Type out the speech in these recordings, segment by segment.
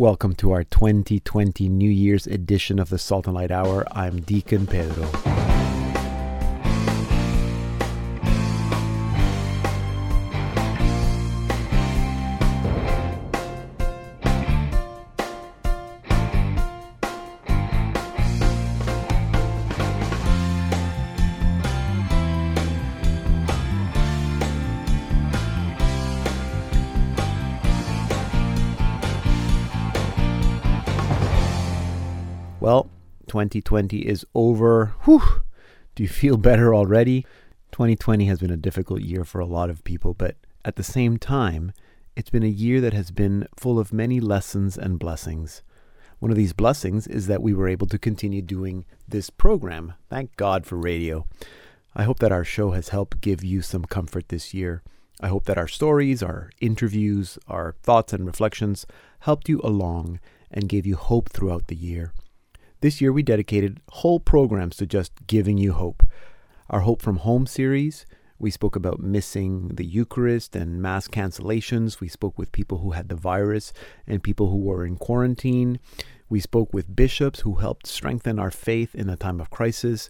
Welcome to our 2020 New Year's edition of the Salt and Light Hour. I'm Deacon Pedro. 2020 is over. Whew. Do you feel better already? 2020 has been a difficult year for a lot of people, but at the same time, it's been a year that has been full of many lessons and blessings. One of these blessings is that we were able to continue doing this program. Thank God for radio. I hope that our show has helped give you some comfort this year. I hope that our stories, our interviews, our thoughts and reflections helped you along and gave you hope throughout the year. This year we dedicated whole programs to just giving you hope. Our Hope from Home series, we spoke about missing the Eucharist and mass cancellations. We spoke with people who had the virus and people who were in quarantine. We spoke with bishops who helped strengthen our faith in a time of crisis.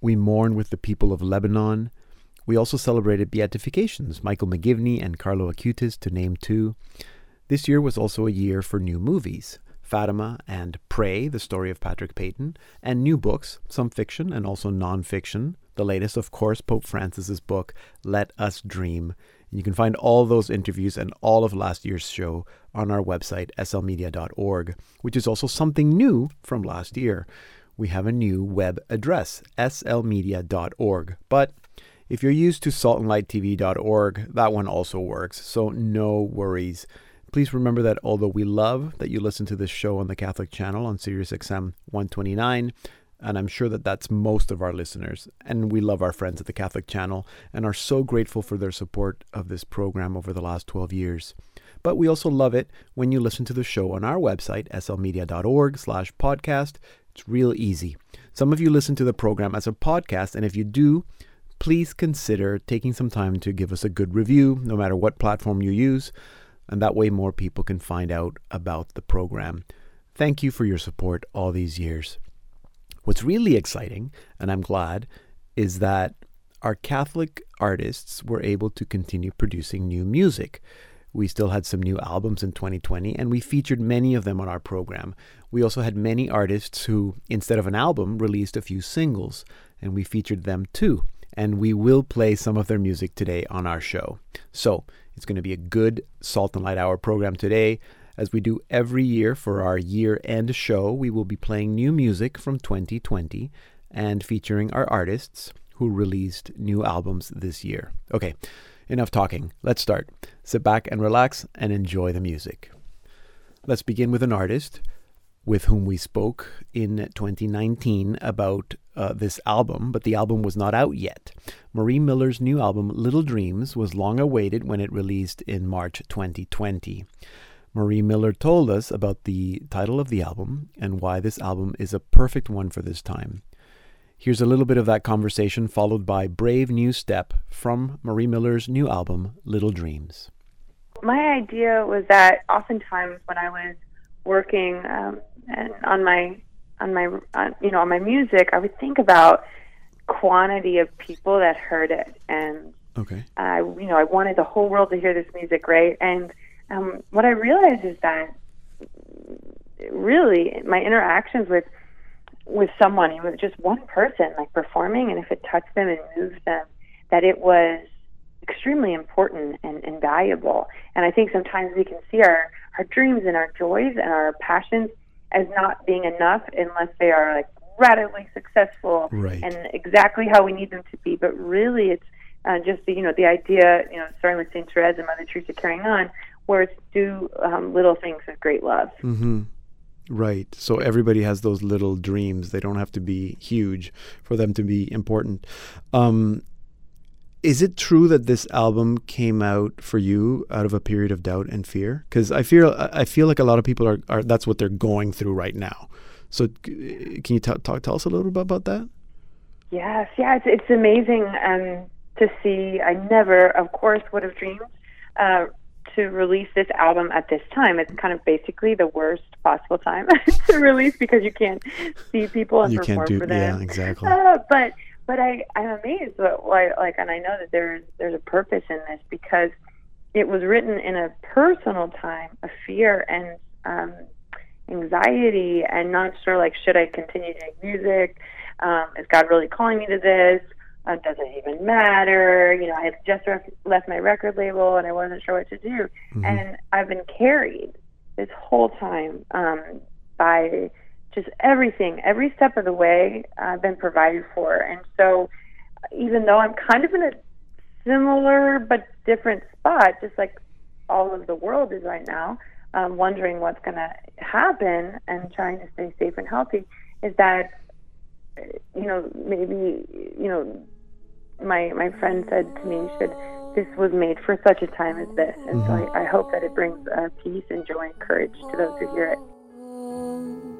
We mourned with the people of Lebanon. We also celebrated beatifications, Michael McGivney and Carlo Acutis, to name two. This year was also a year for new movies. Fatima and Pray, the story of Patrick Peyton, and new books, some fiction and also nonfiction. The latest, of course, Pope Francis's book, Let Us Dream. And you can find all those interviews and all of last year's show on our website, slmedia.org, which is also something new from last year. We have a new web address, slmedia.org. But if you're used to saltandlighttv.org, that one also works, so no worries. Please remember that although we love that you listen to this show on the Catholic channel on SiriusXM 129, and I'm sure that that's most of our listeners, and we love our friends at the Catholic channel and are so grateful for their support of this program over the last 12 years. But we also love it when you listen to the show on our website, slmedia.org slash podcast. It's real easy. Some of you listen to the program as a podcast, and if you do, please consider taking some time to give us a good review, no matter what platform you use and that way more people can find out about the program. Thank you for your support all these years. What's really exciting, and I'm glad, is that our Catholic artists were able to continue producing new music. We still had some new albums in 2020, and we featured many of them on our program. We also had many artists who, instead of an album, released a few singles, and we featured them too. And we will play some of their music today on our show. So, it's going to be a good Salt and Light Hour program today. As we do every year for our year end show, we will be playing new music from 2020 and featuring our artists who released new albums this year. Okay, enough talking. Let's start. Sit back and relax and enjoy the music. Let's begin with an artist with whom we spoke in 2019 about uh, this album, but the album was not out yet. Marie Miller's new album, Little Dreams, was long awaited when it released in March 2020. Marie Miller told us about the title of the album and why this album is a perfect one for this time. Here's a little bit of that conversation, followed by Brave New Step from Marie Miller's new album, Little Dreams. My idea was that oftentimes when I was working um, on my on my on, you know on my music, I would think about quantity of people that heard it, and okay, I you know I wanted the whole world to hear this music, right? And um, what I realized is that really my interactions with with someone, even just one person, like performing, and if it touched them and moved them, that it was extremely important and, and valuable. And I think sometimes we can see our, our dreams and our joys and our passions as not being enough unless they are like radically successful right. and exactly how we need them to be. But really, it's uh, just the, you know the idea, you know, starting with Saint Therese and Mother Teresa carrying on, where it's do um, little things with great love. Mm-hmm. Right. So everybody has those little dreams. They don't have to be huge for them to be important. Um, is it true that this album came out for you out of a period of doubt and fear? Because I feel I feel like a lot of people are, are that's what they're going through right now. So can you t- talk tell us a little bit about that? Yes, yeah, it's it's amazing um, to see. I never, of course, would have dreamed uh, to release this album at this time. It's kind of basically the worst possible time to release because you can't see people and You perform can't do for them. yeah, exactly. Uh, but but I I'm amazed at why like and I know that there's there's a purpose in this because it was written in a personal time of fear and um, anxiety and not sure like should I continue doing music? Um, is God really calling me to this? Uh, does it even matter? You know, I had just ref- left my record label and I wasn't sure what to do, Mhm. and I've been carried this whole time um, by just everything, every step of the way I've been provided for. And so, even though I'm kind of in a similar but different spot, just like all of the world is right now, um, wondering what's going to happen and trying to stay safe and healthy, is that, you know, maybe, you know, my, my friend said to me, should this was made for such a time as this. And so I, I hope that it brings uh, peace and joy and courage to those who hear it.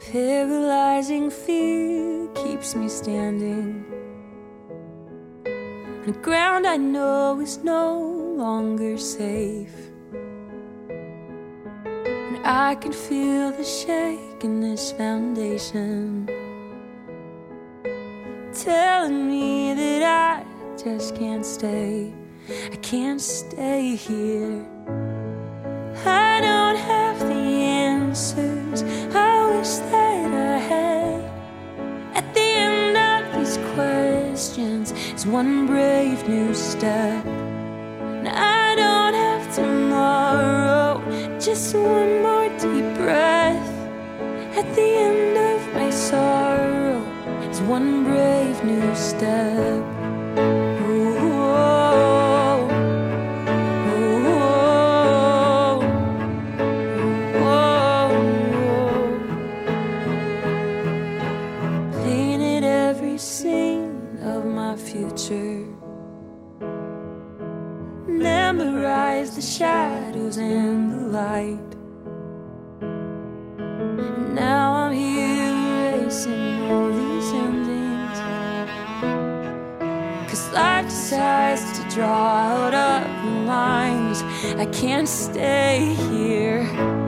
Paralyzing fear keeps me standing on ground I know is no longer safe. And I can feel the shake in this foundation, telling me that I just can't stay. I can't stay here. I don't have the answers. Wish that I had. At the end of these questions is one brave new step. I don't have tomorrow, just one more deep breath. At the end of my sorrow is one brave new step. Future. Memorized the shadows and the light. Now I'm here erasing all these endings. Cause life decides to draw out of lines. I can't stay here.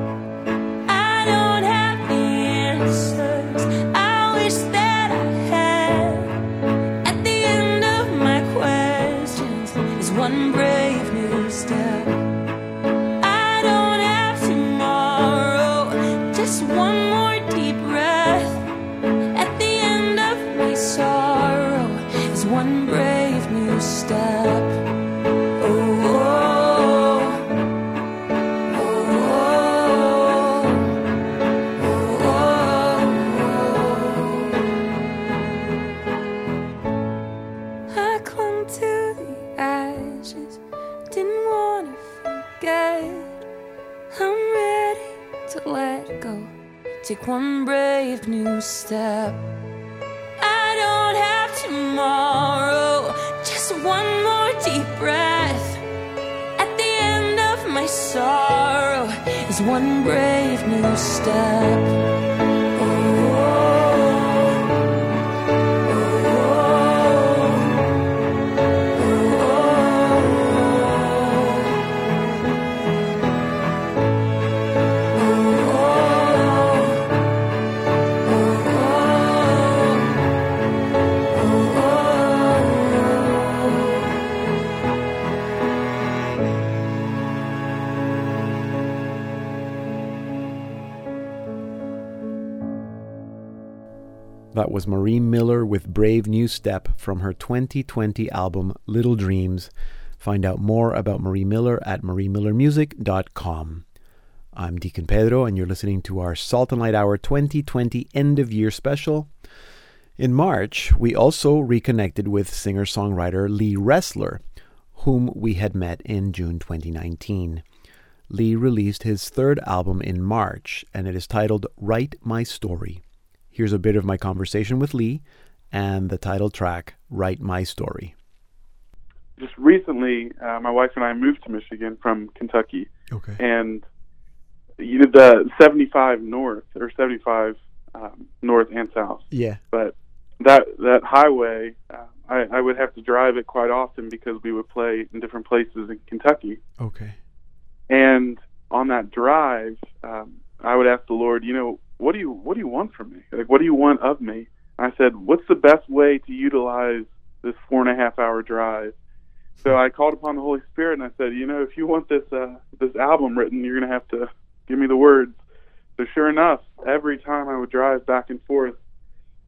Brave new step. I don't have tomorrow, just one more deep breath. At the end of my sorrow is one brave new step. That was Marie Miller with Brave New Step from her 2020 album Little Dreams. Find out more about Marie Miller at mariemillermusic.com. I'm Deacon Pedro, and you're listening to our Salt and Light Hour 2020 end of year special. In March, we also reconnected with singer songwriter Lee Roessler, whom we had met in June 2019. Lee released his third album in March, and it is titled Write My Story. Here's a bit of my conversation with Lee and the title track, Write My Story. Just recently, uh, my wife and I moved to Michigan from Kentucky, Okay. and you know the 75 north or 75 um, north and south. Yeah. But that that highway, um, I, I would have to drive it quite often because we would play in different places in Kentucky. Okay. And on that drive, um, I would ask the Lord, you know, what do you what do you want from me? Like, what do you want of me? I said, what's the best way to utilize this four and a half hour drive? So I called upon the Holy Spirit and I said, you know, if you want this uh, this album written, you're gonna have to give me the words. So sure enough, every time I would drive back and forth,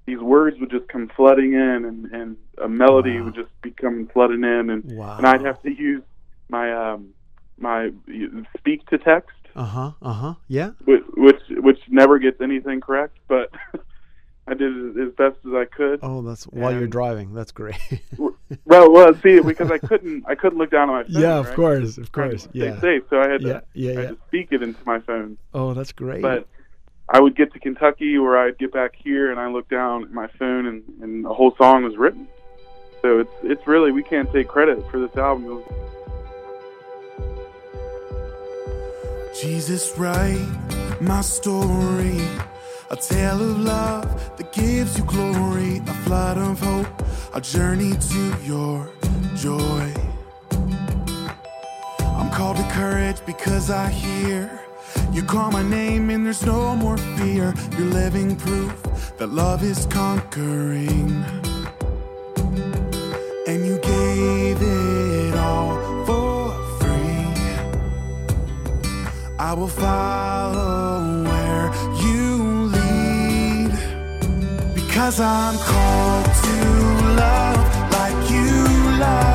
these words would just come flooding in, and, and a melody Wow. would just become flooding in, and Wow. and I'd have to use my um my speak to text, Uh huh. Uh huh. Yeah. which which, which never gets anything correct, but I did as best as I could. Oh, that's while you're driving. That's great. Well, well, see, because I couldn't I couldn't look down at my phone. yeah, of right? course, of course. Yeah. safe, so I had to Yeah. Yeah. I Yeah. had to speak it into my phone. Oh, that's great. But I would get to Kentucky or I'd get back here and I look down at my phone and, and a whole song was written. So it's it's really we can't take credit for this album. Jesus, write my story. A tale of love that gives you glory. A flood of hope, a journey to your joy. I'm called to courage because I hear you call my name and there's no more fear. You're living proof that love is conquering. I will follow where you lead because I'm called to love like you love.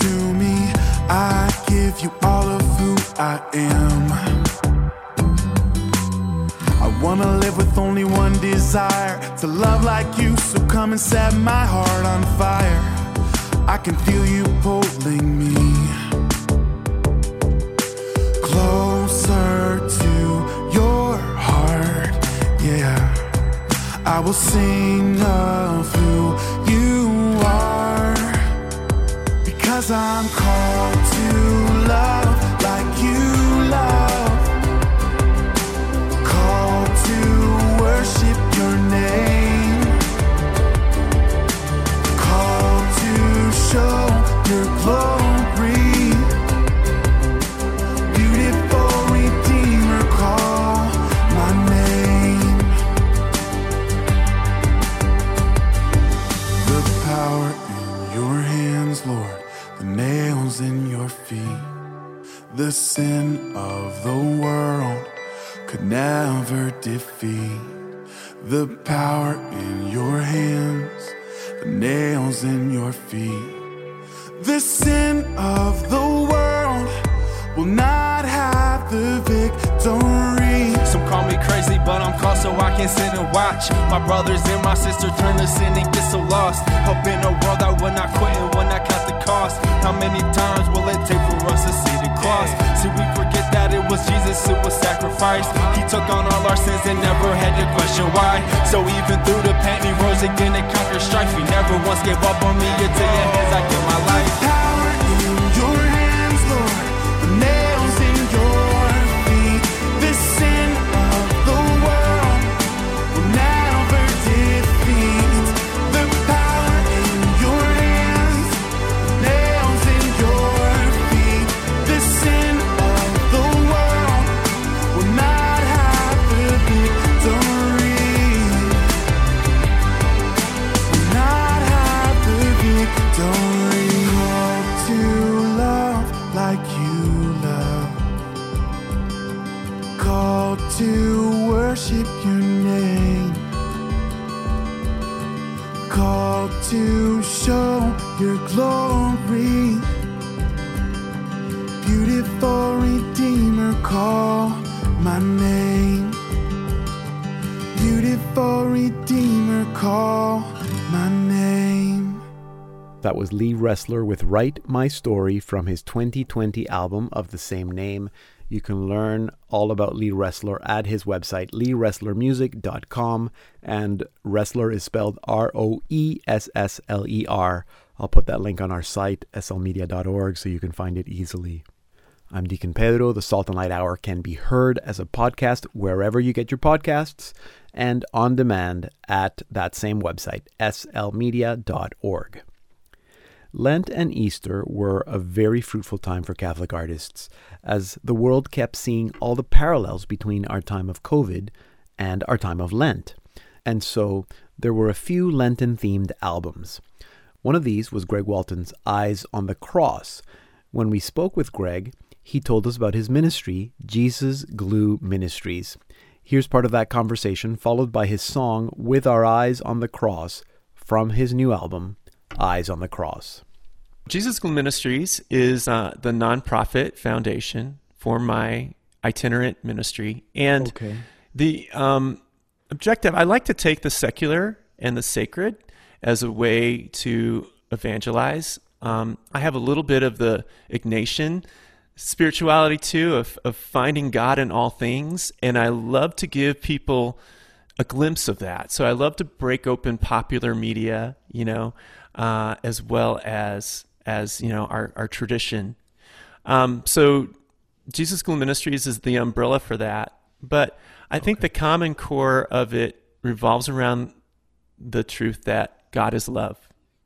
Into me. I give you all of who I am. I wanna live with only one desire to love like you, so come and set my heart on fire. I can feel you pulling me closer to your heart. Yeah, I will sing of who I'm called sin of the world could never defeat. The power in your hands, the nails in your feet. The sin of the world will not have the victory. Some call me crazy, but I'm called so I can sit and watch. My brothers and my sisters turn to sin and get so lost. Hope in a world I will not quit and will not count the cost. How many times will it take for us to see the cross? See, we forget that it was Jesus who was sacrificed. He took on all our sins and never had to question why. So even through the pain, he rose again and conquered strife. He never once gave up on me. Into your hands, I give my life. Lee Roessler with Write My Story from his 2020 album of the same name. You can learn all about Lee Roessler at his website, leeroesslermusic.com. And Roessler is spelled R O E S S L E R. I'll put that link on our site, slmedia.org, so you can find it easily. I'm Deacon Pedro. The Salt and Light Hour can be heard as a podcast wherever you get your podcasts and on demand at that same website, slmedia.org. Lent and Easter were a very fruitful time for Catholic artists, as the world kept seeing all the parallels between our time of COVID and our time of Lent. And so there were a few Lenten themed albums. One of these was Greg Walton's Eyes on the Cross. When we spoke with Greg, he told us about his ministry, Jesus Glue Ministries. Here's part of that conversation, followed by his song With Our Eyes on the Cross from his new album, Eyes on the Cross. Jesus Glue Ministries is uh, the nonprofit foundation for my itinerant ministry. And Okay. the um, objective, I like to take the secular and the sacred as a way to evangelize. Um, I have a little bit of the Ignatian spirituality too, of, of finding God in all things. And I love to give people a glimpse of that. So I love to break open popular media, you know, uh, as well as as you know our our tradition. Um, so Jesus Glue Ministries is the umbrella for that, but I think the common core of it revolves around the truth that God is love,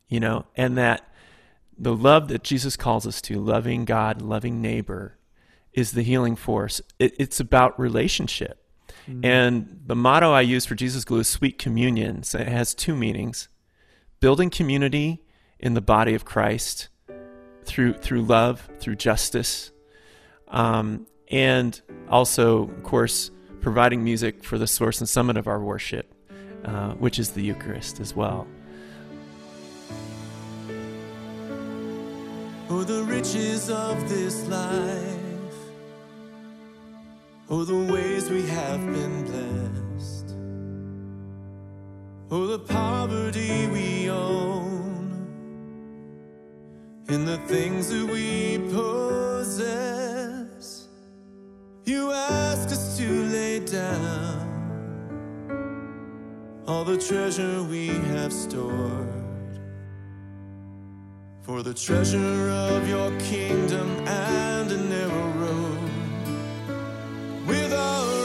you know, and that the love that Jesus calls us to, loving God, loving neighbor, is the healing force. It, it's about relationship. And the motto I use for Jesus Glue is sweet communion. So it has two meanings building community in the body of Christ through, through love, through justice, um, and also, of course, providing music for the source and summit of our worship, uh, which is the Eucharist as well. Oh, the riches of this life. Oh, the ways we have been blessed. Oh, the poverty we own. In the things that we possess. You ask us to lay down all the treasure we have stored. For the treasure of your kingdom and a narrow road. With our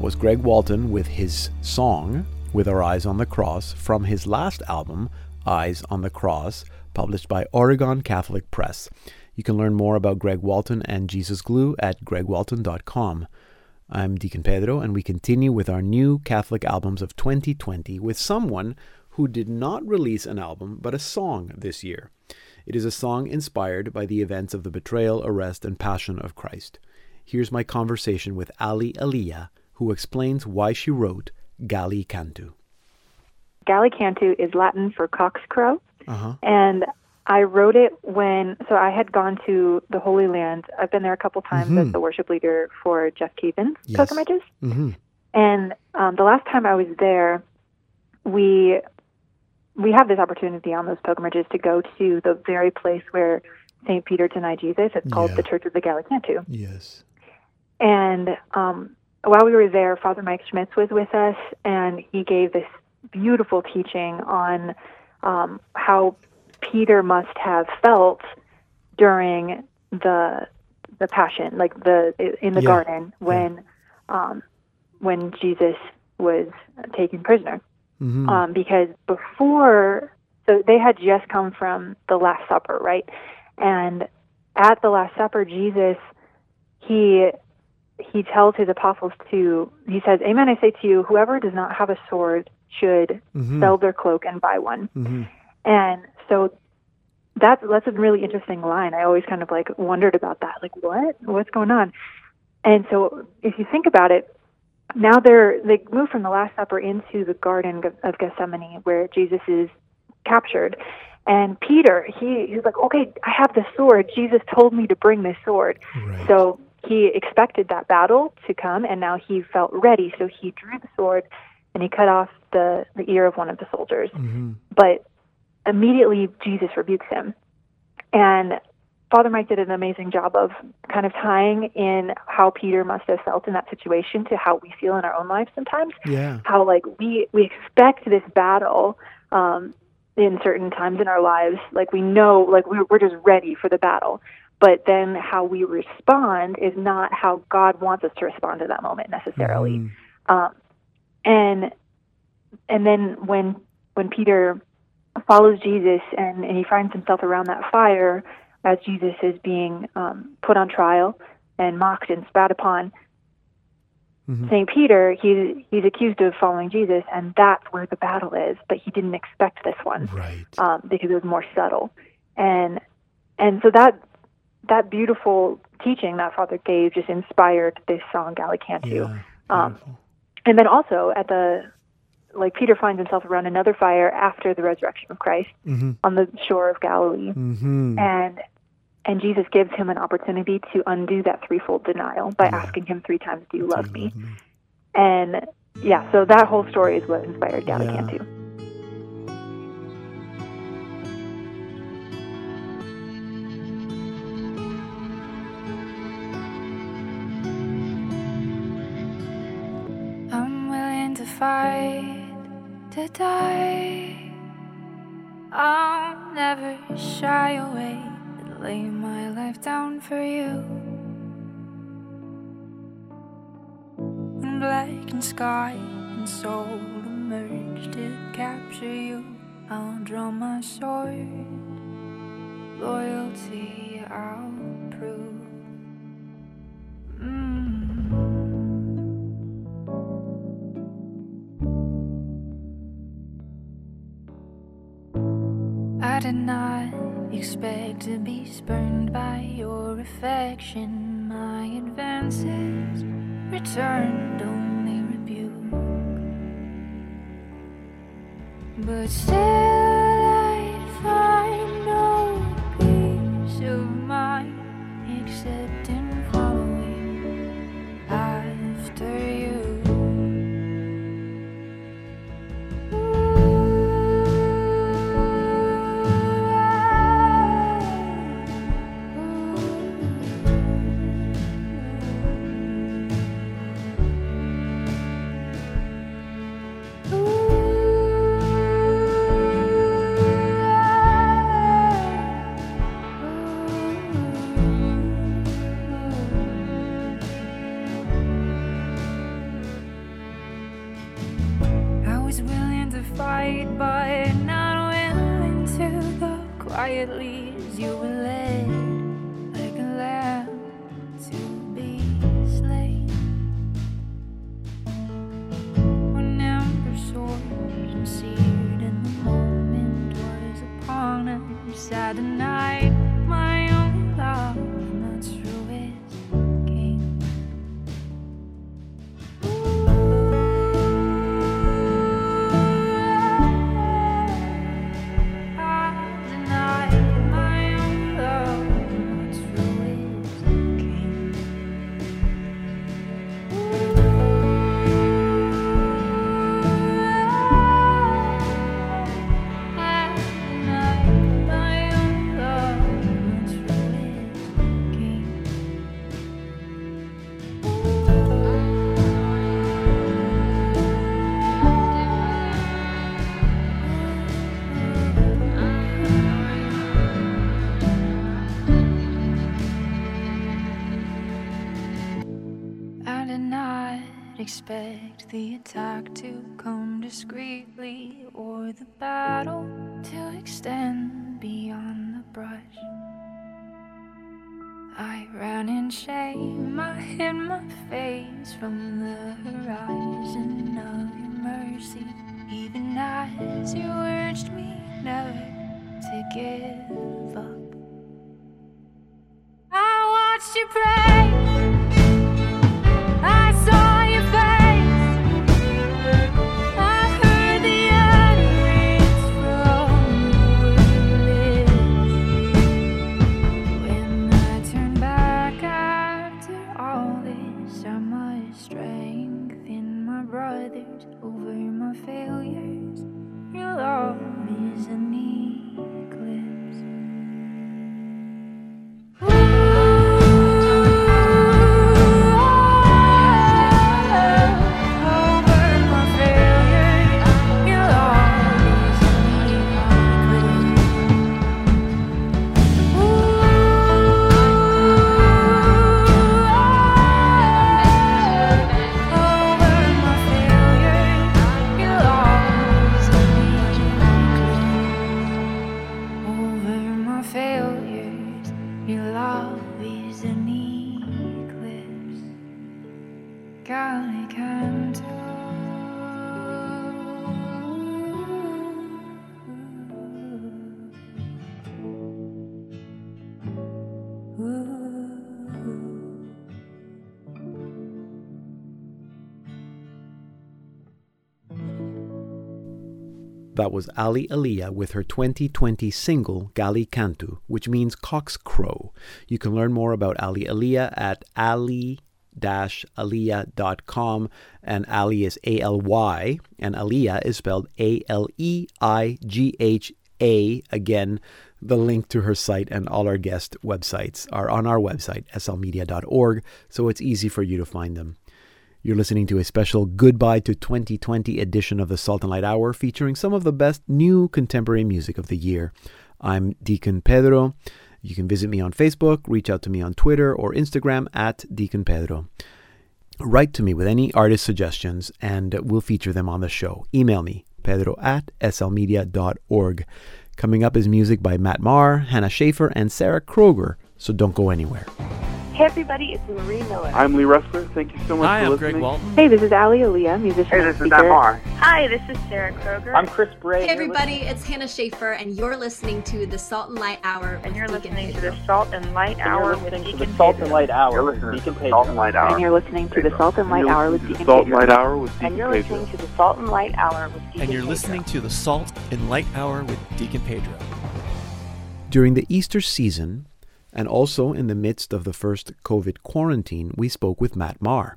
That was Greg Walton with his song, With Our Eyes on the Cross, from his last album, Eyes on the Cross, published by Oregon Catholic Press. You can learn more about Greg Walton and Jesus Glue at gregwalton.com. I'm Deacon Pedro, and we continue with our new Catholic albums of 2020 with someone who did not release an album but a song this year. It is a song inspired by the events of the betrayal, arrest, and passion of Christ. Here's my conversation with Aly Aleigha, who explains why she wrote Galli Cantu. Galli Cantu is Latin for cock's crow. Uh-huh. And I wrote it when, so I had gone to the Holy Land. I've been there a couple times Mhm. as the worship leader for Jeff Cavins' Yes. pilgrimages. Mm-hmm. And um, the last time I was there, we we have this opportunity on those pilgrimages to go to the very place where St. Peter denied Jesus. It's called Yeah. the Church of the Galli Cantu. Yes. And um, while we were there, Father Mike Schmitz was with us, and he gave this beautiful teaching on um, how Peter must have felt during the the passion, like the in the Yeah. garden when um, when Jesus was taken prisoner. Mm-hmm. Um, because before, so they had just come from the Last Supper, right? And at the Last Supper, Jesus he he tells his apostles to he says, "Amen, I say to you, whoever does not have a sword should Mhm. sell their cloak and buy one." Mm-hmm. And so that's that's a really interesting line. I always kind of like wondered about that. Like, what? What's going on? And so if you think about it, now they're they move from the Last Supper into the Garden of- of Gethsemane where Jesus is captured. And Peter, he he's like, okay, I have the sword. Jesus told me to bring this sword. Right. So he expected that battle to come, and now he felt ready. So he drew the sword and he cut off the, the ear of one of the soldiers. mm-hmm. But immediately Jesus rebukes him. And Father Mike did an amazing job of kind of tying in how Peter must have felt in that situation to how we feel in our own lives sometimes. Yeah. How like we we expect this battle um, in certain times in our lives, like we know, like we're, we're just ready for the battle. But then how we respond is not how God wants us to respond to that moment necessarily. Mhm. Um, and and then when when Peter follows Jesus and, and he finds himself around that fire as Jesus is being um, put on trial and mocked and spat upon, Mhm. Saint Peter he's he's accused of following Jesus, and that's where the battle is. But he didn't expect this one Right. um, because it was more subtle, and and so that that beautiful teaching that Father gave just inspired this song Cantu. Yeah. Um, And then also at the like Peter finds himself around another fire after the resurrection of Christ Mhm. on the shore of Galilee. Mhm. And and Jesus gives him an opportunity to undo that threefold denial by Yeah. asking him three times, "Do you Do love you me?" love me? And yeah, so that whole story is what inspired Galli Yeah. Cantu. Fight, to die. I'll never shy away and lay my life down for you. When blackened sky and soul emerge to capture you, I'll draw my sword. Loyalty I'll prove. Expect to be spurned by your affection. My advances returned only rebuke. But still, the attack to come discreetly or the battle to extend beyond the brush. I ran in shame, I hid my face from the horizon of your mercy, even as you urged me never to give up. I watched you pray. That was Aly Aleigha with her 2020 single Galli Cantu, which means cock's crow. You can learn more about Aly Aleigha at aly aleigha.com and Aly is A L Y and Aleigha is spelled A L E I G H A. Again, the link to her site and all our guest websites are on our website, slmedia.org, so it's easy for you to find them. You're listening to a special Goodbye to 2020 edition of the Salt and Light Hour featuring some of the best new contemporary music of the year. I'm Deacon Pedro. You can visit me on Facebook, reach out to me on Twitter or Instagram at Deacon Pedro. Write to me with any artist suggestions and we'll feature them on the show. Email me, pedro at slmedia.org. Coming up is music by Matt Maher, Hannah Schaefer, and Sarah Kroger, so don't go anywhere. Hey, everybody, it's Marie Miller. I'm Lee Roessler. Thank you so much Hi, for I'm listening. Greg Walton. Hey, this is Aly Aleigha, musician Hey, and this is speaker. Maher. Hi, this is Sarah Kroger. I'm Chris Bray. Hey everybody, it's Hannah Schaefer, and you're listening to the Salt and Light Hour. and with you're Deacon listening to Pedro. the Salt and Light And Hour you're with listening to Deacon the Salt and Light Hour You're with listening to the Salt and Light Hour. And you're listening to the Salt and And Light you're Hour with listening to Deacon the Salt and Light Hour with And Deacon you're listening to the Salt and Light Hour with Deacon And you're listening to the Salt and Light Hour with Deacon Pedro. During the Easter season, and also in the midst of the first COVID quarantine, we spoke with Matt Maher.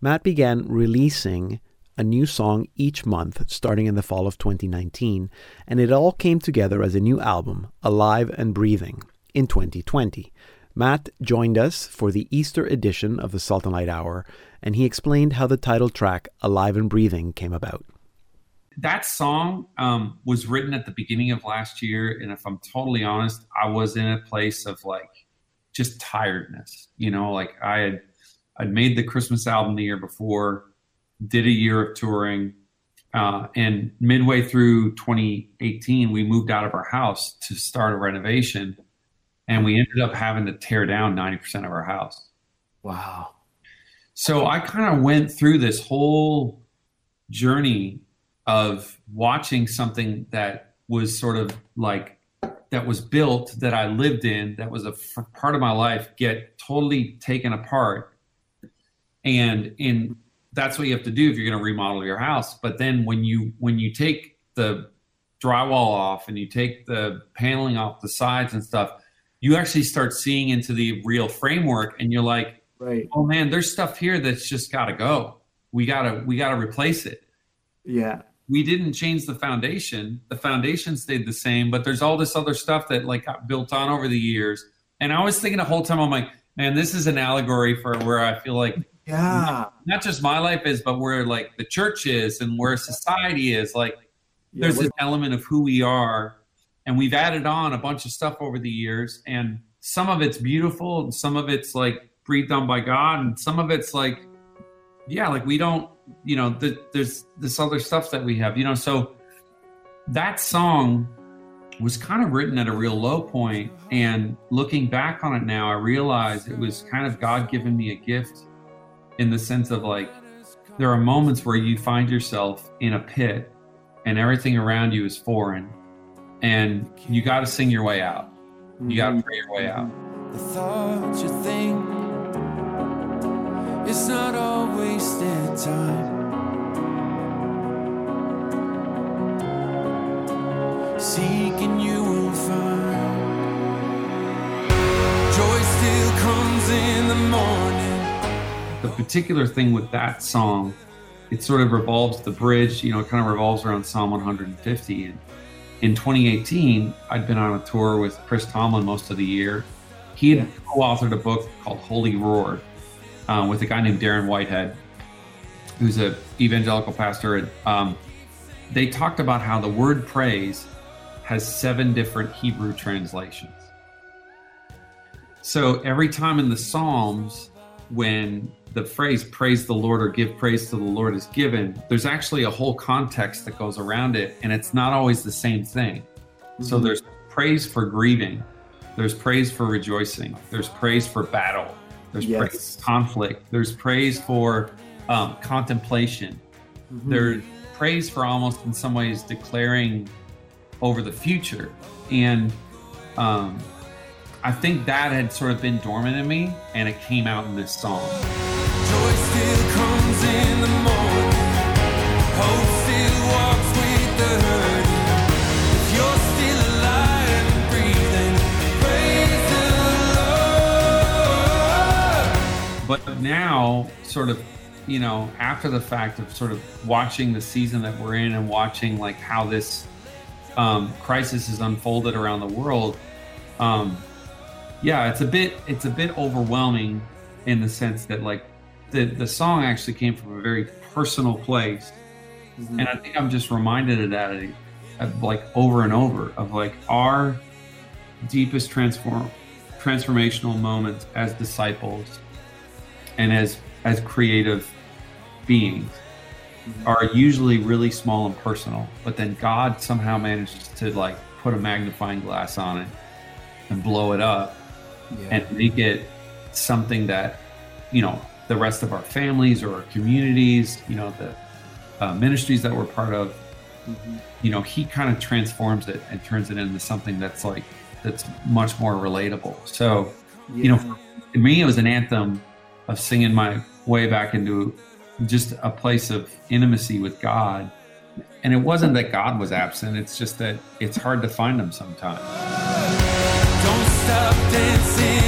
Matt began releasing a new song each month starting in the fall of 2019, and it all came together as a new album, Alive and Breathing, in 2020. Matt joined us for the Easter edition of the Salt and Light Hour, and he explained how the title track, Alive and Breathing, came about. That song um, was written at the beginning of last year and if i'm totally honest i was in a place of like just tiredness you know like i had i'd made the christmas album the year before did a year of touring Uh, and midway through 2018, we moved out of our house to start a renovation, and we ended up having to tear down 90% of our house. Wow. So I kind of went through this whole journey of watching something that was sort of like that was built that I lived in that was a f- part of my life get totally taken apart and in that's what you have to do if you're going to remodel your house but then when you when you take the drywall off and you take the paneling off the sides and stuff you actually start seeing into the real framework and you're like Right. oh man there's stuff here that's just got to go we got to we got to replace it Yeah. We didn't change the foundation. The foundation stayed the same, but there's all this other stuff that like got built on over the years. And I was thinking the whole time, I'm like, man, this is an allegory for where I feel like Yeah. not just my life is, but where like the church is and where society is. Like Yeah, there's this element of who we are, and we've added on a bunch of stuff over the years, and some of it's beautiful, and some of it's like breathed on by God, and some of it's like, yeah, like we don't, you know, th- there's this other stuff that we have, you know. So that song was kind of written at a real low point, and looking back on it now, I realize it was kind of God giving me a gift in the sense of like there are moments where you find yourself in a pit and everything around you is foreign and you got to sing your way out you got to mm-hmm. pray your way out The thoughts you think It's not all wasted time. Seeking you will find. Joy still comes in the morning. The particular thing with that song it sort of revolves the bridge you know it kind of revolves around psalm 150 and in 2018 i'd been on a tour with chris tomlin most of the year. He had co-authored a book called holy roar uh, with a guy named darren whitehead who's a evangelical pastor and um, they talked about how the word praise has seven different hebrew translations so every time in the psalms when the phrase praise the Lord or give praise to the Lord is given, there's actually a whole context that goes around it, and it's not always the same thing. So Mhm. there's praise for grieving, there's praise for rejoicing, there's praise for battle, there's Yes. praise for conflict, there's praise for um, contemplation, Mhm. there's praise for almost in some ways declaring over the future. And um, I think that had sort of been dormant in me, and it came out in this song. But now, sort of, you know, after the fact of sort of watching the season that we're in and watching like how this um, crisis is unfolded around the world, um, yeah, it's a bit it's a bit overwhelming in the sense that like the the song actually came from a very personal place, Mhm. and I think I'm just reminded of that of, like over and over of like our deepest transform transformational moments as disciples and as as creative beings are usually really small and personal but then god somehow manages to like put a magnifying glass on it and blow it up Yeah. and make it something that you know the rest of our families or our communities you know the uh, ministries that we're part of Mhm. you know he kind of transforms it and turns it into something that's like that's much more relatable so you know for me it was an anthem of singing my way back into just a place of intimacy with god. And it wasn't that god was absent it's just that it's hard to find him sometimes. Don't stop dancing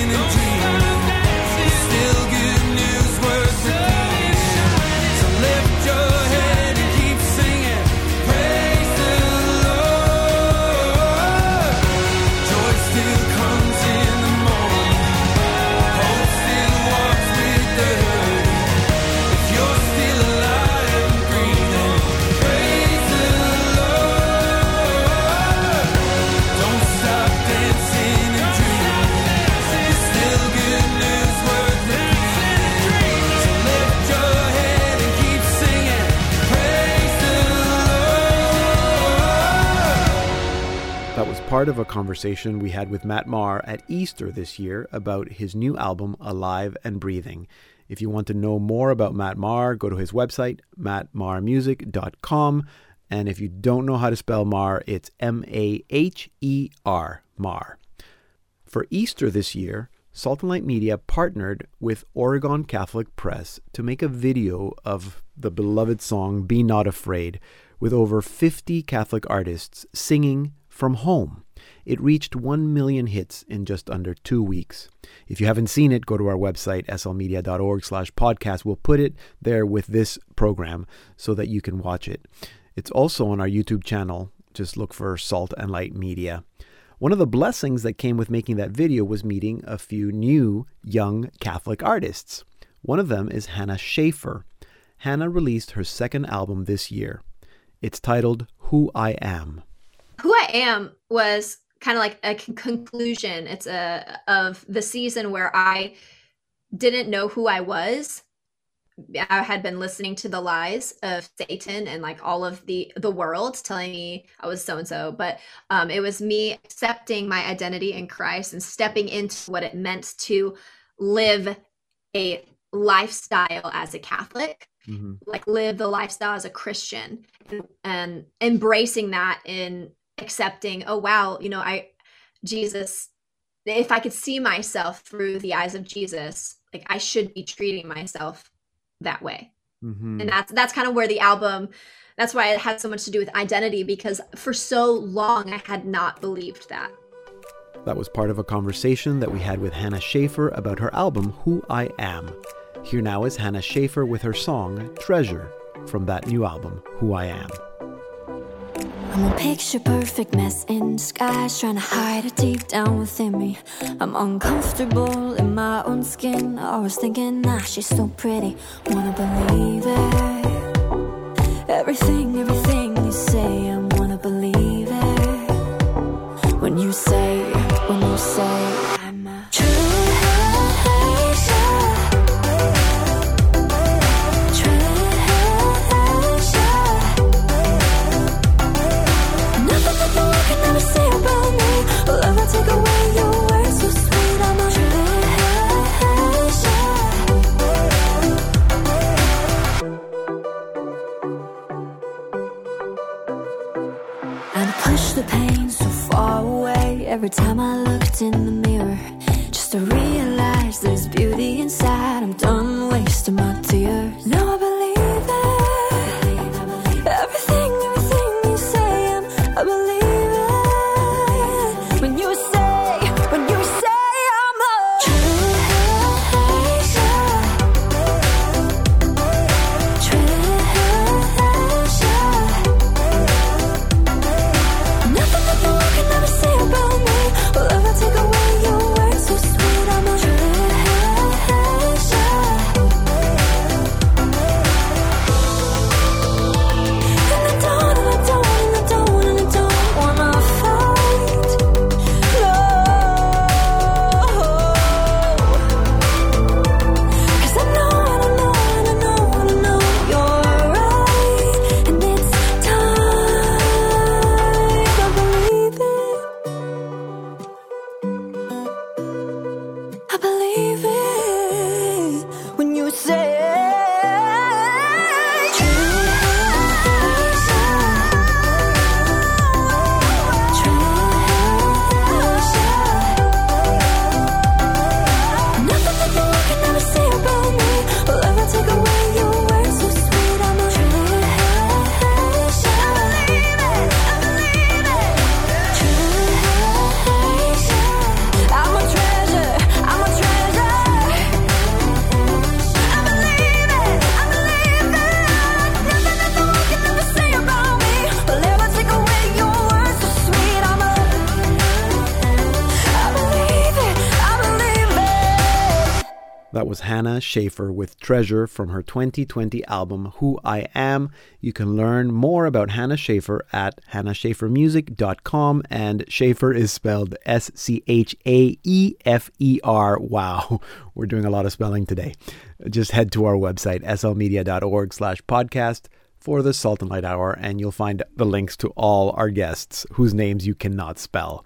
part of a conversation we had with Matt Maher at Easter this year about his new album, Alive and Breathing. If you want to know more about Matt Maher, go to his website, mattmahermusic.com. And if you don't know how to spell Maher, it's M A H E R, Maher. For Easter this year, Salt and Light Media partnered with Oregon Catholic Press to make a video of the beloved song Be Not Afraid with over 50 Catholic artists singing from home. It reached 1 million hits in just under two weeks. If you haven't seen it, go to our website, slmedia.org slash podcast. We'll put it there with this program so that you can watch it. It's also on our YouTube channel. Just look for Salt and Light Media. One of the blessings that came with making that video was meeting a few new young Catholic artists. One of them is Hannah Schaefer. Hannah released her second album this year. It's titled Who I Am. Who I Am was kind of like a conclusion. It's a of the season where I didn't know who I was. I had been listening to the lies of Satan and like all of the the world telling me I was so and so, but um, it was me accepting my identity in Christ and stepping into what it meant to live a lifestyle as a Catholic, Mm-hmm. like live the lifestyle as a Christian, and, and embracing that in accepting. Oh wow, you know I Jesus. If I could see myself through the eyes of Jesus, like I should be treating myself that way Mm-hmm. and that's that's kind of where the album that's why it had so much to do with identity because for so long i had not believed that That was part of a conversation that we had with Hannah Schaefer about her album, Who I Am. Here now is Hannah Schaefer with her song, Treasure, from that new album, Who I Am. I'm a picture perfect mess in disguise, trying to hide it deep down within me. I'm uncomfortable in my own skin. Always thinking, ah, she's so pretty. Wanna believe it. Everything, everything you say, I wanna believe it. When you say, when you say, in the Schaefer with Treasure from her 2020 album Who I Am. You can learn more about Hannah Schaefer at hannahschaefermusic.com and Schaefer is spelled S C H A E F E R. Wow, we're doing a lot of spelling today. Just head to our website slmedia.org/podcast for the Salt and Light Hour, and you'll find the links to all our guests whose names you cannot spell.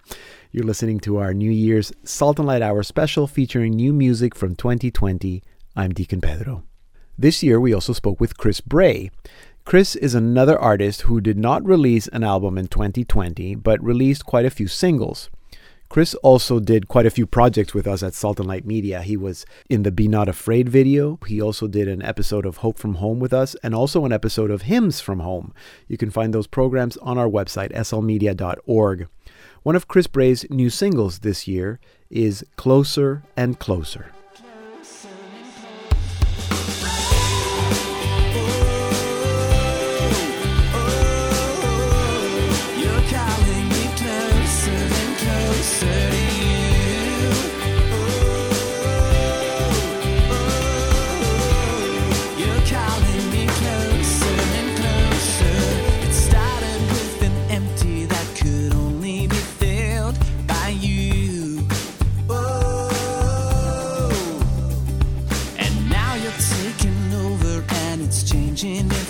You're listening to our New Year's Salt and Light Hour special featuring new music from 2020 I'm Deacon Pedro. This year, we also spoke with Chris Bray. Chris is another artist who did not release an album in 2020, but released quite a few singles. Chris also did quite a few projects with us at Salt and Light Media. He was in the Be Not Afraid video. He also did an episode of Hope from Home with us and also an episode of Hymns from Home. You can find those programs on our website, slmedia.org. One of Chris Bray's new singles this year is Closer and Closer. watching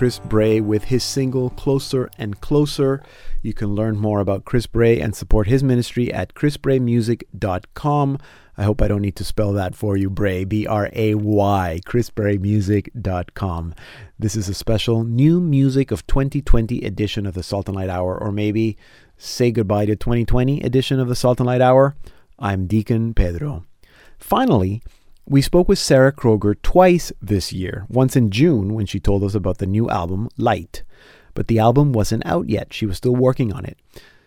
Chris Bray with his single Closer and Closer. You can learn more about Chris Bray and support his ministry at chrisbraymusic.com. I hope I don't need to spell that for you, Bray, B R A Y, chrisbraymusic.com. This is a special new music of 2020 edition of the Salt and Light Hour, or maybe say goodbye to 2020 edition of the Salt and Light Hour. I'm Deacon Pedro. Finally, we spoke with Sarah Kroger twice this year, once in June when she told us about the new album, Light. But the album wasn't out yet, she was still working on it.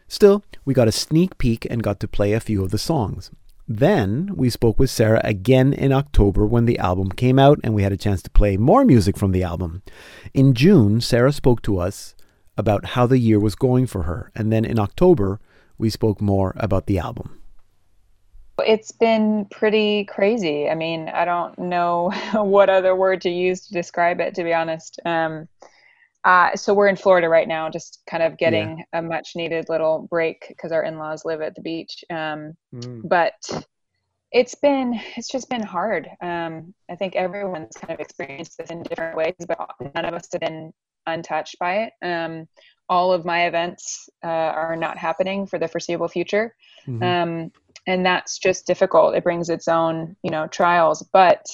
Still, we got a sneak peek and got to play a few of the songs. Then we spoke with Sarah again in October when the album came out and we had a chance to play more music from the album. In June, Sarah spoke to us about how the year was going for her, and then in October, we spoke more about the album. It's been pretty crazy. I mean, I don't know what other word to use to describe it, to be honest. Um, uh, so we're in Florida right now, just kind of getting a much needed little break because our in-laws live at the beach. Um, Mm. But it's been, it's just been hard. Um, I think everyone's kind of experienced this in different ways, but none of us have been untouched by it. Um, all of my events uh, are not happening for the foreseeable future. Mhm. Um, and that's just difficult. It brings its own, you know, trials. But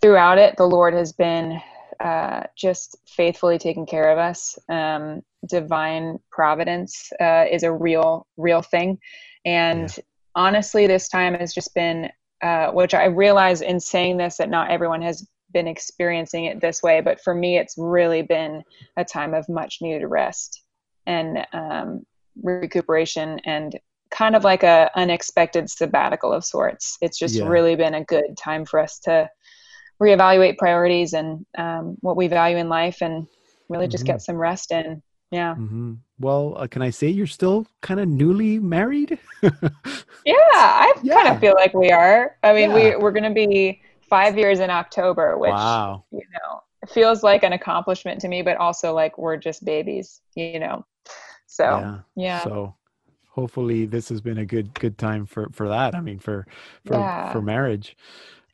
throughout it, the Lord has been uh, just faithfully taking care of us. Um, divine providence uh, is a real, real thing. And honestly, this time has just been, uh, which I realize in saying this that not everyone has been experiencing it this way, but for me, it's really been a time of much needed rest and um, recuperation and kind of like a unexpected sabbatical of sorts. It's just Yeah. really been a good time for us to reevaluate priorities and um, what we value in life and really just Mhm. get some rest in. Yeah. hmm Well, uh, can I say you're still kind of newly married? Yeah, I kind of feel like we are. I mean, Yeah. we we're going to be five years in October, which wow. you know feels like an accomplishment to me, but also like we're just babies, you know. So yeah. yeah, So hopefully this has been a good good time for for that. I mean for for Yeah. for marriage.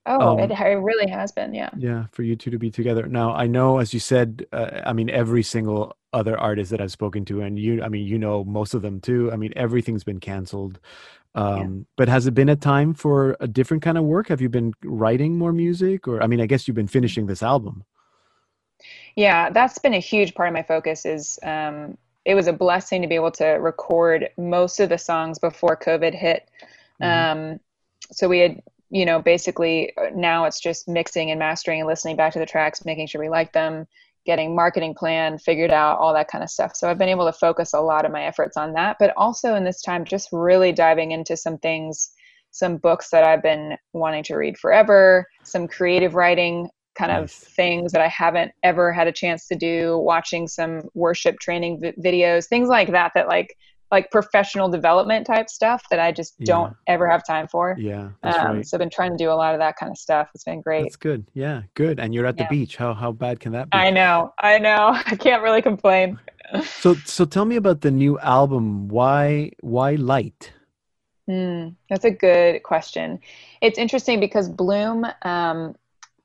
oh, it, um, it really has been. Yeah, Yeah, for you two to be together. Now, I know, as you said, uh, I mean, every single other artists that I've spoken to, and you, I mean, you know, most of them too. I mean, everything's been canceled. Um, But has it been a time for a different kind of work? Have you been writing more music, or I mean, I guess you've been finishing this album. yeah, that's been a huge part of my focus. Is um, it was a blessing to be able to record most of the songs before COVID hit. Mhm. Um, so we had, you know, basically uh, now it's just mixing and mastering and listening back to the tracks, making sure we like them, getting marketing plan figured out, all that kind of stuff. So I've been able to focus a lot of my efforts on that, but also in this time, just really diving into some things, some books that I've been wanting to read forever, some creative writing kind of things that I haven't ever had a chance to do, watching some worship training vi- videos, things like that, that like, like professional development type stuff that I just don't ever have time for. Yeah, Um, right. So I've been trying to do a lot of that kind of stuff. It's been great. It's good. Yeah, good. And you're at the beach. How how bad can that be? I know, I know. I can't really complain. So so tell me about the new album. Why why light? Hmm, that's a good question. It's interesting because Bloom um,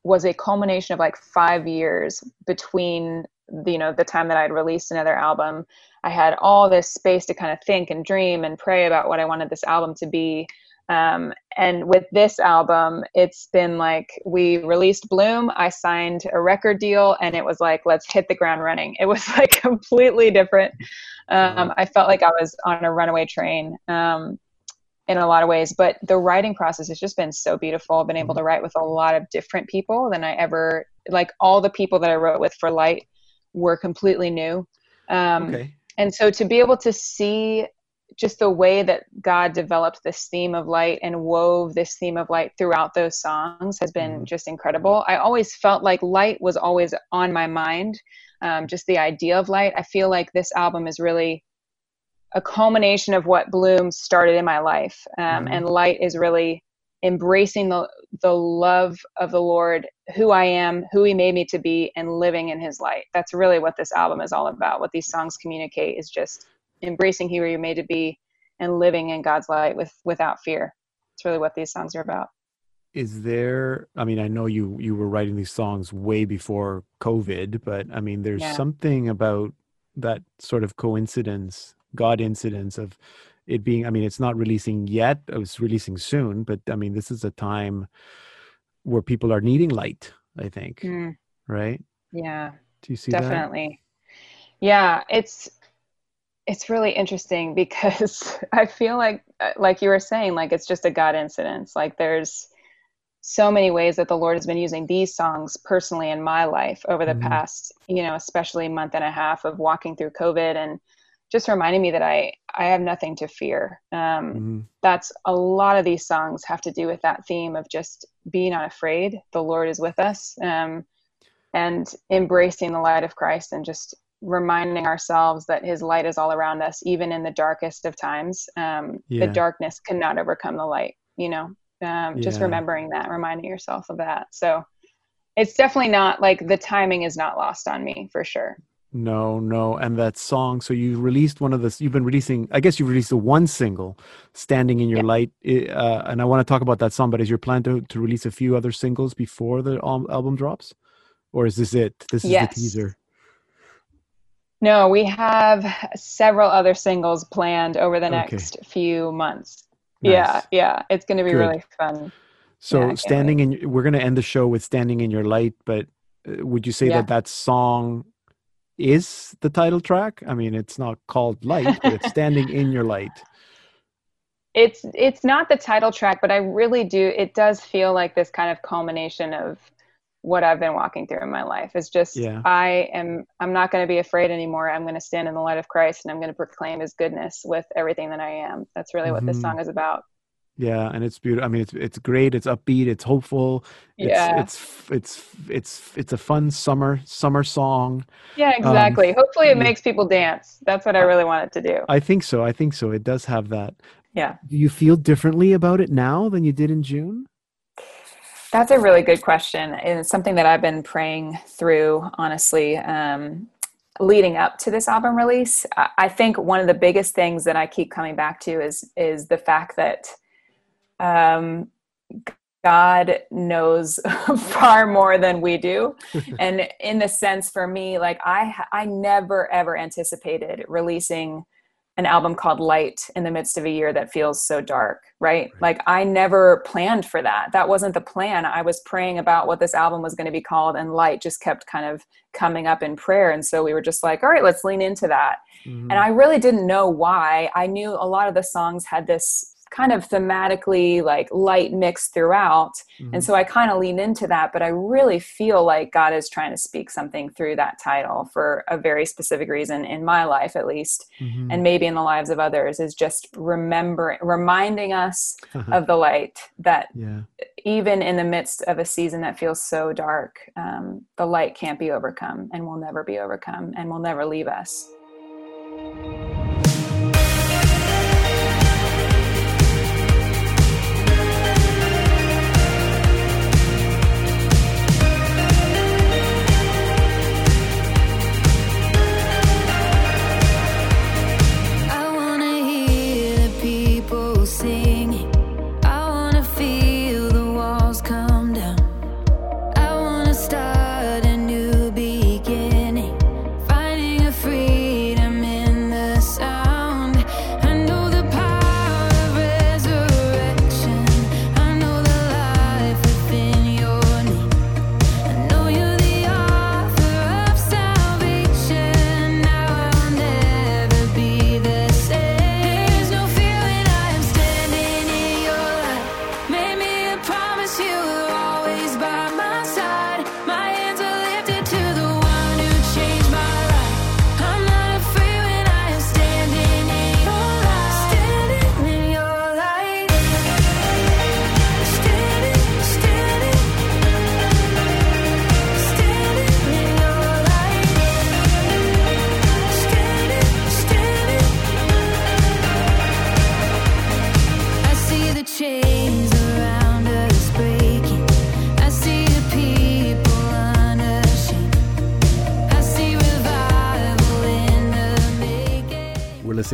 was a culmination of like five years between the, you know the time that I'd released another album. I had all this space to kind of think and dream and pray about what I wanted this album to be. Um, and with this album, it's been like we released Bloom, I signed a record deal, and it was like, let's hit the ground running. It was like completely different. Um, I felt like I was on a runaway train. Um, in a lot of ways but the writing process has just been so beautiful i've been able to write with a lot of different people than i ever like all the people that i wrote with for light were completely new um, Okay. And so to be able to see just the way that god developed this theme of light and wove this theme of light throughout those songs has been just incredible. I always felt like light was always on my mind um, just the idea of light. I feel like this album is really a culmination of what bloom started in my life um, Mhm. and light is really embracing the the love of the lord who i am who he made me to be and living in his light. That's really what this album is all about what these songs communicate is just embracing who you're made to be and living in god's light with without fear. It's really what these songs are about. Is there I mean, I know you you were writing these songs way before COVID, but I mean there's Yeah. something about that sort of coincidence, God incidence of it being I mean, it's not releasing yet. It was releasing soon, but I mean this is a time where people are needing light, I think. Mm, Right? yeah Do you see that? definitely yeah it's it's really interesting because i feel like uh, like you were saying like it's just a god incidence like there's so many ways that the lord has been using these songs personally in my life over the Mhm. past you know especially month and a half of walking through covid and just reminding me that I I have nothing to fear. Um, Mhm. That's a lot of these songs have to do with that theme of just being unafraid. The Lord is with us, um, and embracing the light of Christ, and just reminding ourselves that His light is all around us, even in the darkest of times. Um, Yeah. The darkness cannot overcome the light. You know, um, just remembering that, reminding yourself of that. So it's definitely not like the timing is not lost on me for sure. No, no, and that song. So you released one of the. You've been releasing. I guess you've released the one single, "Standing in Your Light," uh, and I want to talk about that song. But is your plan to to release a few other singles before the al- album drops, or is this it? This is Yes. the teaser. No, we have several other singles planned over the Okay. next few months. Nice. Yeah, yeah, it's going to be Good. really fun. So Yeah, standing in. We're going to end the show with "Standing in Your Light," but uh, would you say Yeah. that that song is the title track? I mean, it's not called "Light," but it's "Standing in Your Light." It's it's not the title track, but I really do. It does feel like this kind of culmination of what I've been walking through in my life. It's just Yeah. I am I'm not going to be afraid anymore. I'm going to stand in the light of Christ and I'm going to proclaim His goodness with everything that I am. That's really what this Mhm. song is about. Yeah, and it's beautiful. I mean, it's it's great. It's upbeat. It's hopeful. It's, Yeah. It's it's it's it's a fun summer summer song. Yeah, Um, exactly. Hopefully, it makes people dance. That's what I really want it to do. I think so. I think so. It does have that. Yeah. Do you feel differently about it now than you did in June? That's a really good question. And it's something that I've been praying through, honestly, um, leading up to this album release. I, I think one of the biggest things that I keep coming back to is is the fact that um, God knows far more than we do. and in the sense for me, like I I never ever anticipated releasing an album called Light in the midst of a year that feels so dark, right? Like I never planned for that. That wasn't the plan. I was praying about what this album was going to be called and Light just kept kind of coming up in prayer and so we were just like, all right, let's lean into that. Mm-hmm. And I really didn't know why. I knew a lot of the songs had this kind of thematically like light mixed throughout. Mm-hmm. And so I kind of lean into that, but I really feel like God is trying to speak something through that title for a very specific reason in my life at least Mhm. and maybe in the lives of others is just remembering reminding us of the light that yeah. even in the midst of a season that feels so dark um, the light can't be overcome and will never be overcome and will never leave us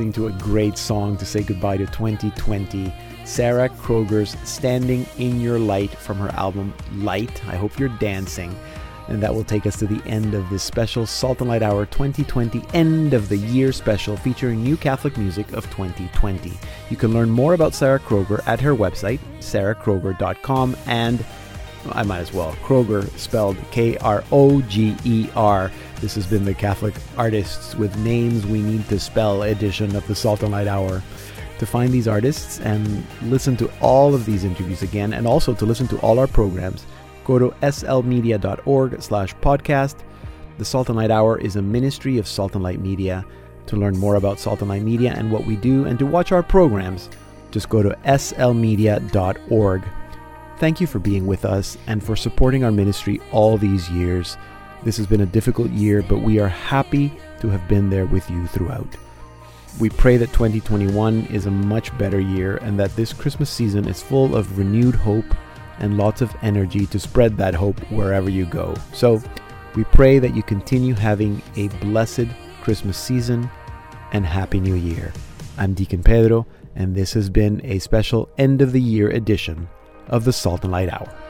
listening to a great song to say goodbye to 2020. Sarah Kroger's Standing in Your Light from her album Light. I hope you're dancing. And that will take us to the end of this special Salt and Light Hour 2020 end of the year special featuring new Catholic music of 2020. You can learn more about Sarah Kroger at her website, sarahkroger.com, and I might as well. Kroger, spelled K R O G E R. This has been the Catholic Artists with Names We Need to Spell edition of the Salt and Light Hour. To find these artists and listen to all of these interviews again, and also to listen to all our programs, go to slmedia.org slash podcast. The Salt and Light Hour is a ministry of Salt and Light Media. To learn more about Salt and Light Media and what we do and to watch our programs, just go to slmedia.org. Thank you for being with us and for supporting our ministry all these years. This has been a difficult year, but we are happy to have been there with you throughout. We pray that 2021 is a much better year and that this Christmas season is full of renewed hope and lots of energy to spread that hope wherever you go. So, we pray that you continue having a blessed Christmas season and Happy New Year. I'm Deacon Pedro, and this has been a special end of the year edition of the Salt and Light Hour.